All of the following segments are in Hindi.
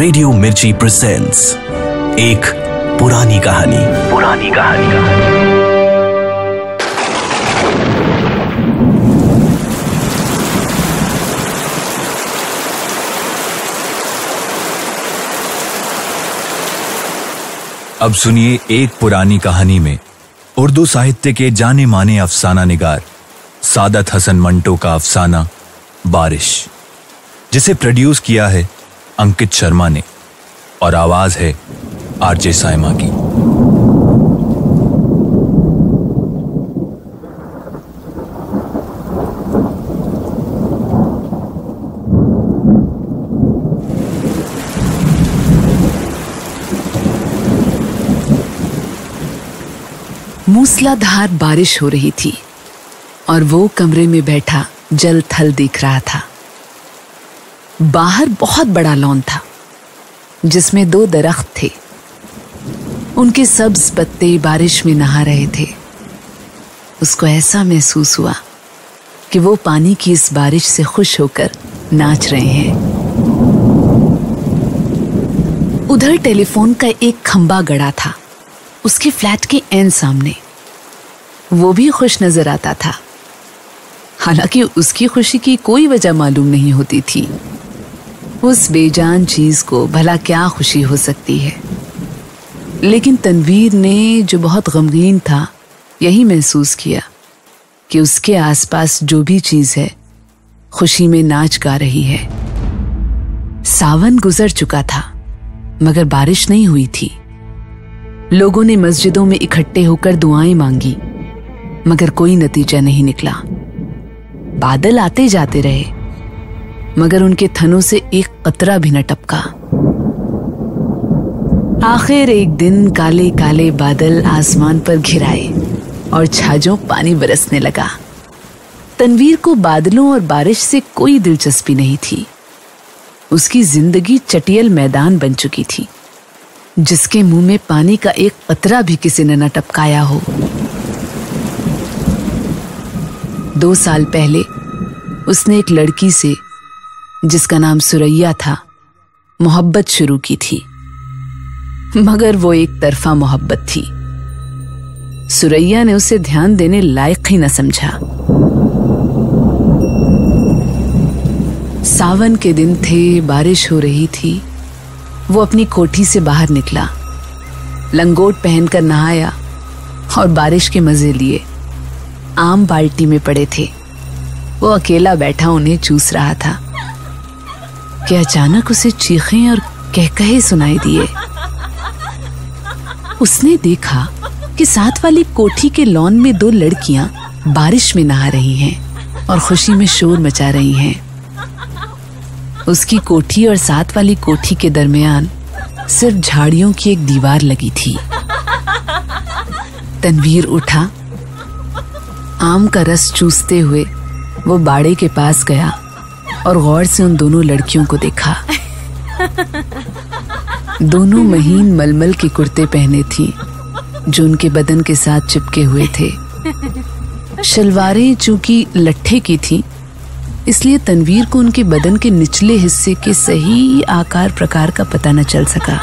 रेडियो मिर्ची प्रेजेंट्स एक पुरानी कहानी। पुरानी कहानी। अब सुनिए एक पुरानी कहानी में। उर्दू साहित्य के जाने माने अफसाना निगार सादत हसन मंटो का अफसाना बारिश जिसे प्रोड्यूस किया है अंकित शर्मा ने, और आवाज़ है आरजे साइमा की। मूसलाधार बारिश हो रही थी, और वो कमरे में बैठा जल थल देख रहा था। बाहर बहुत बड़ा लॉन था, जिसमें दो दरख्त थे। उनके सब्ज पत्ते बारिश में नहा रहे थे। उसको ऐसा महसूस हुआ कि वो पानी की इस बारिश से खुश होकर नाच रहे हैं। उधर टेलीफोन का एक खंबा गड़ा था, उसके फ्लैट के एन सामने। वो भी खुश नज़र आता था। हालाँकि उसकी खुशी की कोई वजह मालूम नहीं होती थी। उस बेजान चीज़ को भला क्या खुशी हो सकती है? लेकिन तनवीर ने जो बहुत गमगीन था, यही महसूस किया कि उसके आसपास जो भी चीज़ है, खुशी में नाच गा रही है। सावन गुजर चुका था, मगर बारिश नहीं हुई थी। लोगों ने मस्जिदों में इकट्ठे होकर दुआएँ मांगी, मगर कोई नतीजा नहीं निकला। बादल आते जाते रहे। मगर उनके थनों से एक कतरा भी न टपका। आखिर एक दिन काले काले बादल आसमान पर घिराए और छाजों पानी बरसने लगा। तनवीर को बादलों और बारिश से कोई दिलचस्पी नहीं थी। उसकी ज़िंदगी चटियल मैदान बन चुकी थी, जिसके मुँह में पानी का एक कतरा भी किसी ने न टपकाया हो। दो साल पहले, उसने एक लड़की से जिसका नाम सुरैया था, मोहब्बत शुरू की थी। मगर वो एक तरफा मोहब्बत थी। सुरैया ने उसे ध्यान देने लायक ही न समझा। सावन के दिन थे, बारिश हो रही थी। वो अपनी कोठी से बाहर निकला। लंगोट पहनकर नहाया और बारिश के मज़े लिए आम बाल्टी में पड़े थे। वो अकेला बैठा उन्हें चूस रहा था। कि अचानक उसे चीखें और कहकहे सुनाई दिए। उसने देखा कि साथ वाली कोठी के लॉन में दो लड़कियाँ बारिश में नहा रही हैं और खुशी में शोर मचा रही हैं। उसकी कोठी और साथ वाली कोठी के दरमियान सिर्फ़ झाड़ियों की एक दीवार लगी थी। तनवीर उठा। आम का रस चूसते हुए वो बाड़े के पास गया। और गौर से उन दोनों लड़कियों को देखा। दोनों महीन मलमल के कुर्ते पहने थी, जो उनके बदन के साथ चिपके हुए थे। शलवारें चूँकि लट्ठे की थी, इसलिए तनवीर को उनके बदन के निचले हिस्से के सही आकार प्रकार का पता न चल सका।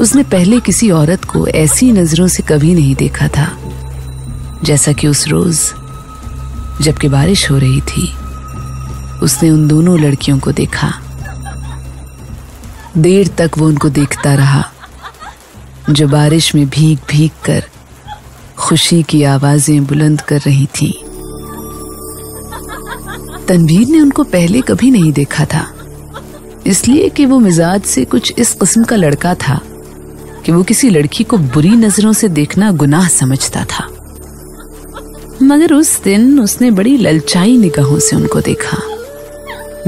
उसने पहले किसी औरत को ऐसी नज़रों से कभी नहीं देखा था, जैसा कि उस रोज, जबकि बारिश हो रही थी। उसने उन दोनों लड़कियों को देखा। देर तक वो उनको देखता रहा, जो बारिश में भीग भीग कर खुशी की आवाज़ें बुलंद कर रही थीं। तनवीर ने उनको पहले कभी नहीं देखा था, इसलिए कि वो मिजाज से कुछ इस किस्म का लड़का था कि वो किसी लड़की को बुरी नज़रों से देखना गुनाह समझता था। मगर उस दिन उसने बड़ी ललचाई निगाहों से उनको देखा।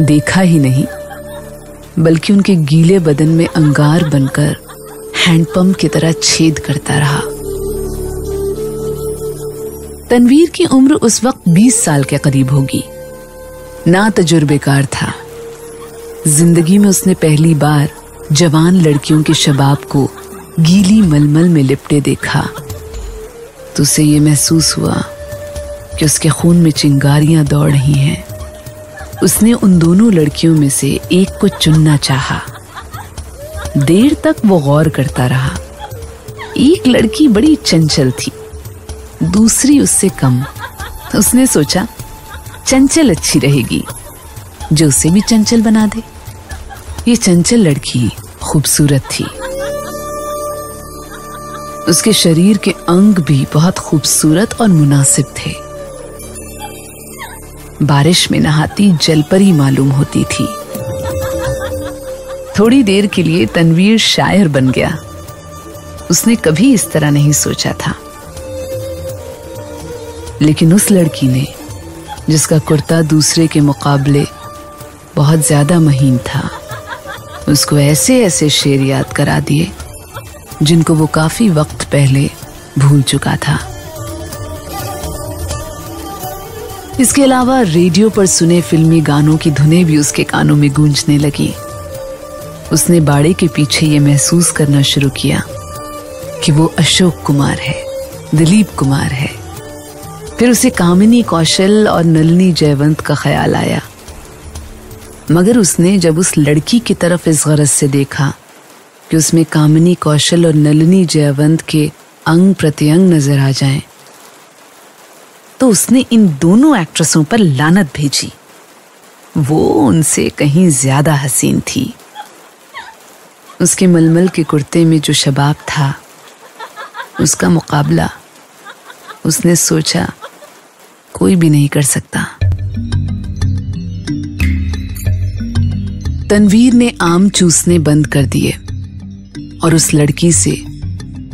देखा ही नहीं, बल्कि उनके गीले बदन में अंगार बनकर हैंडपंप की तरह छेद करता रहा। तनवीर की उम्र उस वक्त 20 साल के करीब होगी। ना तजुर्बेकार था। ज़िंदगी में उसने पहली बार जवान लड़कियों के शबाब को गीली मलमल में लिपटे देखा। तो उसे ये महसूस हुआ कि उसके खून में चिंगारियाँ दौड़ रही हैं। उसने उन दोनों लड़कियों में से एक को चुनना चाहा। देर तक वो गौर करता रहा। एक लड़की बड़ी चंचल थी, दूसरी उससे कम। उसने सोचा, चंचल अच्छी रहेगी, जो उसे भी चंचल बना दे। ये चंचल लड़की खूबसूरत थी। उसके शरीर के अंग भी बहुत खूबसूरत और मुनासिब थे। बारिश में नहाती जलपरी मालूम होती थी। थोड़ी देर के लिए तनवीर शायर बन गया। उसने कभी इस तरह नहीं सोचा था। लेकिन उस लड़की ने, जिसका कुर्ता दूसरे के मुकाबले बहुत ज़्यादा महीन था, उसको ऐसे ऐसे शेर याद करा दिए, जिनको वो काफ़ी वक्त पहले भूल चुका था। इसके अलावा रेडियो पर सुने फिल्मी गानों की धुनें भी उसके कानों में गूंजने लगी। उसने बाड़े के पीछे ये महसूस करना शुरू किया कि वो अशोक कुमार है दिलीप कुमार है। फिर उसे कामिनी कौशल और नलनी जयवंत का ख्याल आया। मगर उसने जब उस लड़की की तरफ़ इस गरज से देखा कि उसमें कामिनी कौशल और नलनी जयवंत के अंग प्रत्यंग नज़र आ जाएँ, तो उसने इन दोनों एक्ट्रेसों पर लानत भेजी। वो उनसे कहीं ज़्यादा हसीन थी। उसके मलमल के कुर्ते में जो शबाब था, उसका मुकाबला उसने सोचा कोई भी नहीं कर सकता। तनवीर ने आम चूसने बंद कर दिए और उस लड़की से,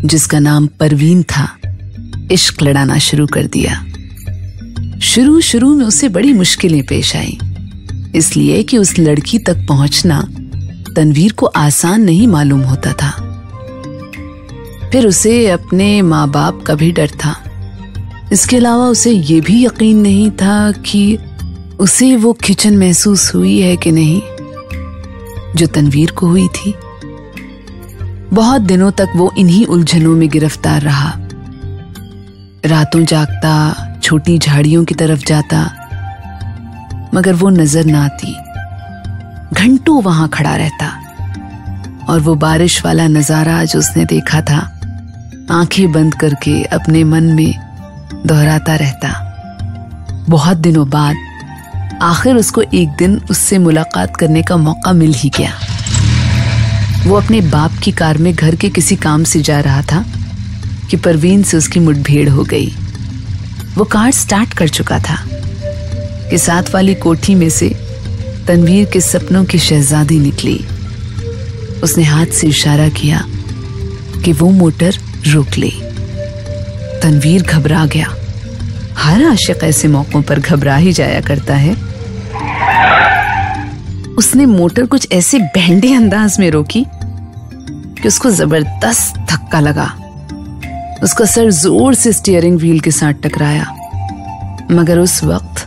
जिसका नाम परवीन था, इश्क लड़ाना शुरू कर दिया। शुरू शुरू में उसे बड़ी मुश्किलें पेश आई। इसलिए कि उस लड़की तक पहुँचना तनवीर को आसान नहीं मालूम होता था। फिर उसे अपने माँ बाप का भी डर था। इसके अलावा उसे यह भी यकीन नहीं था कि उसे वो खिचन महसूस हुई है कि नहीं, जो तनवीर को हुई थी। बहुत दिनों तक वो इन्हीं उलझनों में गिरफ़्तार रहा। रातों जागता छोटी झाड़ियों की तरफ़ जाता, मगर वो नज़र ना आती। घंटों वहाँ खड़ा रहता, और वो बारिश वाला नज़ारा जो उसने देखा था, आँखें बंद करके अपने मन में दोहराता रहता। बहुत दिनों बाद, आखिर उसको एक दिन उससे मुलाकात करने का मौका मिल ही गया। वो अपने बाप की कार में घर के किसी काम से जा रहा था, कि परवीन से उसकी मुठभेड़ हो गई। वो कार स्टार्ट कर चुका था। कि साथ वाली कोठी में से तनवीर के सपनों की शहजादी निकली। उसने हाथ से इशारा किया कि वो मोटर रोक ले। तनवीर घबरा गया। हर आशिक ऐसे मौकों पर घबरा ही जाया करता है। उसने मोटर कुछ ऐसे बहंडे अंदाज में रोकी कि उसको ज़बरदस्त धक्का लगा। उसका सर ज़ोर से स्टीयरिंग व्हील के साथ टकराया। मगर उस वक्त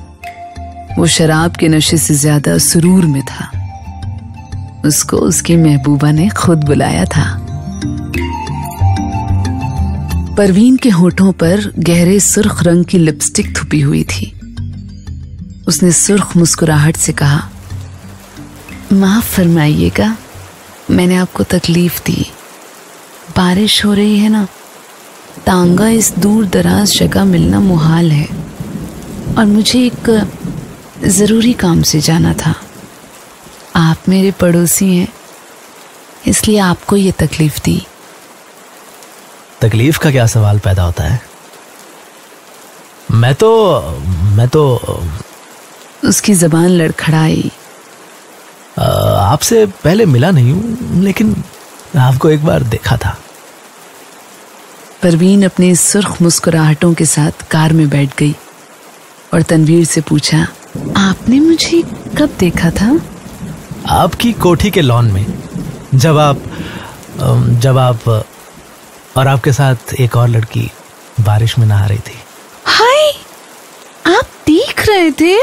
वो शराब के नशे से ज़्यादा सुरूर में था। उसको उसकी महबूबा ने खुद बुलाया था। परवीन के होठों पर गहरे सुर्ख रंग की लिपस्टिक थुपी हुई थी। उसने सुर्ख मुस्कुराहट से कहा, माफ़ फरमाइएगा, मैंने आपको तकलीफ़ दी। बारिश हो रही है ना? तांगा इस दूर दराज जगह मिलना मुहाल है और मुझे एक ज़रूरी काम से जाना था। आप मेरे पड़ोसी हैं इसलिए आपको ये तकलीफ़ दी। तकलीफ़ का क्या सवाल पैदा होता है? मैं तो मैं तो उसकी जबान लड़खड़ाई। आपसे पहले मिला नहीं हूँ लेकिन आपको एक बार देखा था। परवीन अपनी सुर्ख मुस्कुराहटों के साथ कार में बैठ गई और तनवीर से पूछा आपने मुझे कब देखा था? आपकी कोठी के लॉन में जब आप जब आप और आपके साथ एक और लड़की बारिश में नहा रही थी। हाय आप देख रहे थे?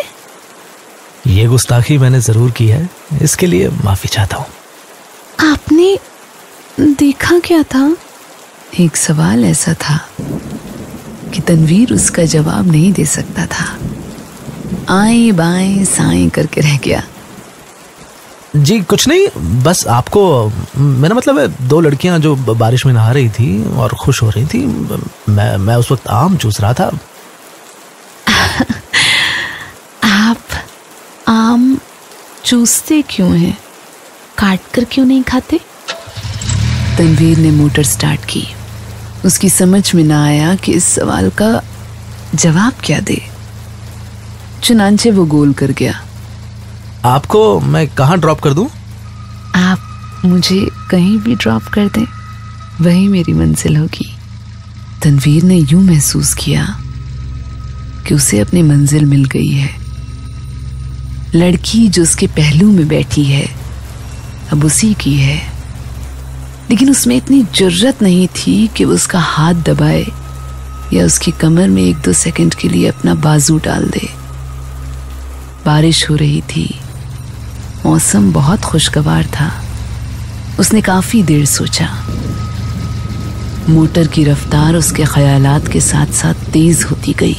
ये गुस्ताखी मैंने ज़रूर की है इसके लिए माफ़ी चाहता हूँ। आपने देखा क्या था? एक सवाल ऐसा था कि तनवीर उसका जवाब नहीं दे सकता था। आए बाएँ साएँ करके रह गया। जी कुछ नहीं बस आपको मेरा मतलब है दो लड़कियाँ जो बारिश में नहा रही थी और खुश हो रही थी मैं मैं उस वक्त आम चूस रहा था। आप आम चूसते क्यों हैं? काट कर क्यों नहीं खाते? तनवीर ने मोटर स्टार्ट की। उसकी समझ में ना आया कि इस सवाल का जवाब क्या दे। चुनाचे वो गोल कर गया। आपको मैं कहाँ ड्रॉप कर दूँ? आप मुझे कहीं भी ड्रॉप कर दें वही मेरी मंजिल होगी। तनवीर ने यूँ महसूस किया कि उसे अपनी मंजिल मिल गई है। लड़की जो उसके पहलू में बैठी है अब उसी की है। लेकिन उसमें इतनी ज़रूरत नहीं थी कि वो उसका हाथ दबाए या उसकी कमर में एक दो सेकंड के लिए अपना बाजू डाल दे। बारिश हो रही थी। मौसम बहुत खुशगवार था। उसने काफ़ी देर सोचा। मोटर की रफ्तार उसके ख्यालात के साथ साथ तेज होती गई।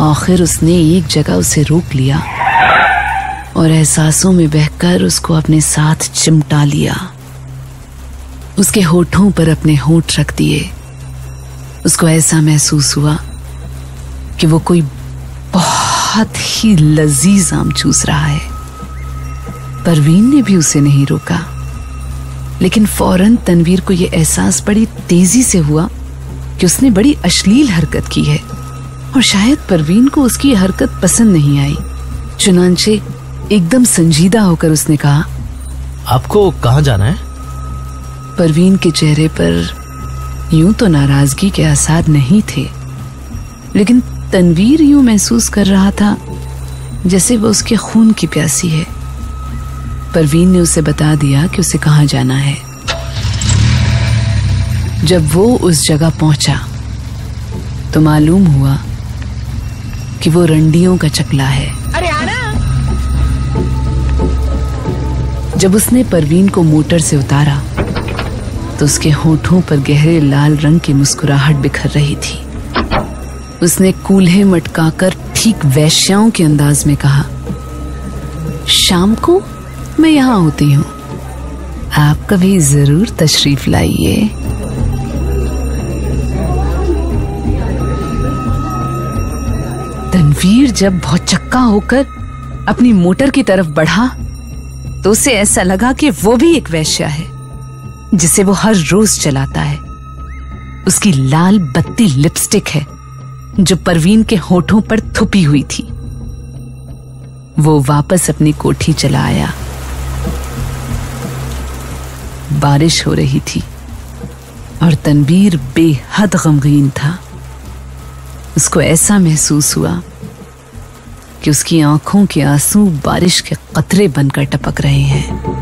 आखिर उसने एक जगह उसे रोक लिया और एहसासों में बहकर उसको अपने साथ चिमटा लिया। उसके होठों पर अपने होठ रख दिए। उसको ऐसा महसूस हुआ कि वो कोई बहुत ही लजीज आम चूस रहा है। परवीन ने भी उसे नहीं रोका। लेकिन फ़ौरन तनवीर को यह एहसास बड़ी तेज़ी से हुआ कि उसने बड़ी अश्लील हरकत की है और शायद परवीन को उसकी हरकत पसंद नहीं आई। चुनाचे एकदम संजीदा होकर उसने कहा, आपको कहाँ जाना है? परवीन के चेहरे पर यूँ तो नाराज़गी के आसार नहीं थे लेकिन तनवीर यूँ महसूस कर रहा था जैसे वो उसके खून की प्यासी है। परवीन ने उसे बता दिया कि उसे कहाँ जाना है। जब वो उस जगह पहुँचा तो मालूम हुआ कि वो रंडियों का चकला है। अरे आना। जब उसने परवीन को मोटर से उतारा तो उसके होठों पर गहरे लाल रंग की मुस्कुराहट बिखर रही थी। उसने कूल्हे मटकाकर ठीक वैश्याओं के अंदाज में कहा, शाम को मैं यहाँ होती हूँ। आप कभी ज़रूर तशरीफ़ लाइए। तनवीर जब बहुत चक्का होकर अपनी मोटर की तरफ़ बढ़ा तो उसे ऐसा लगा कि वो भी एक वैश्या है। जिसे वो हर रोज चलाता है। उसकी लाल बत्ती लिपस्टिक है, जो परवीन के होठों पर थुपी हुई थी। वो वापस अपनी कोठी चला आया। बारिश हो रही थी और तनवीर बेहद गमगीन था। उसको ऐसा महसूस हुआ कि उसकी आँखों के आँसू बारिश के कतरे बनकर टपक रहे हैं।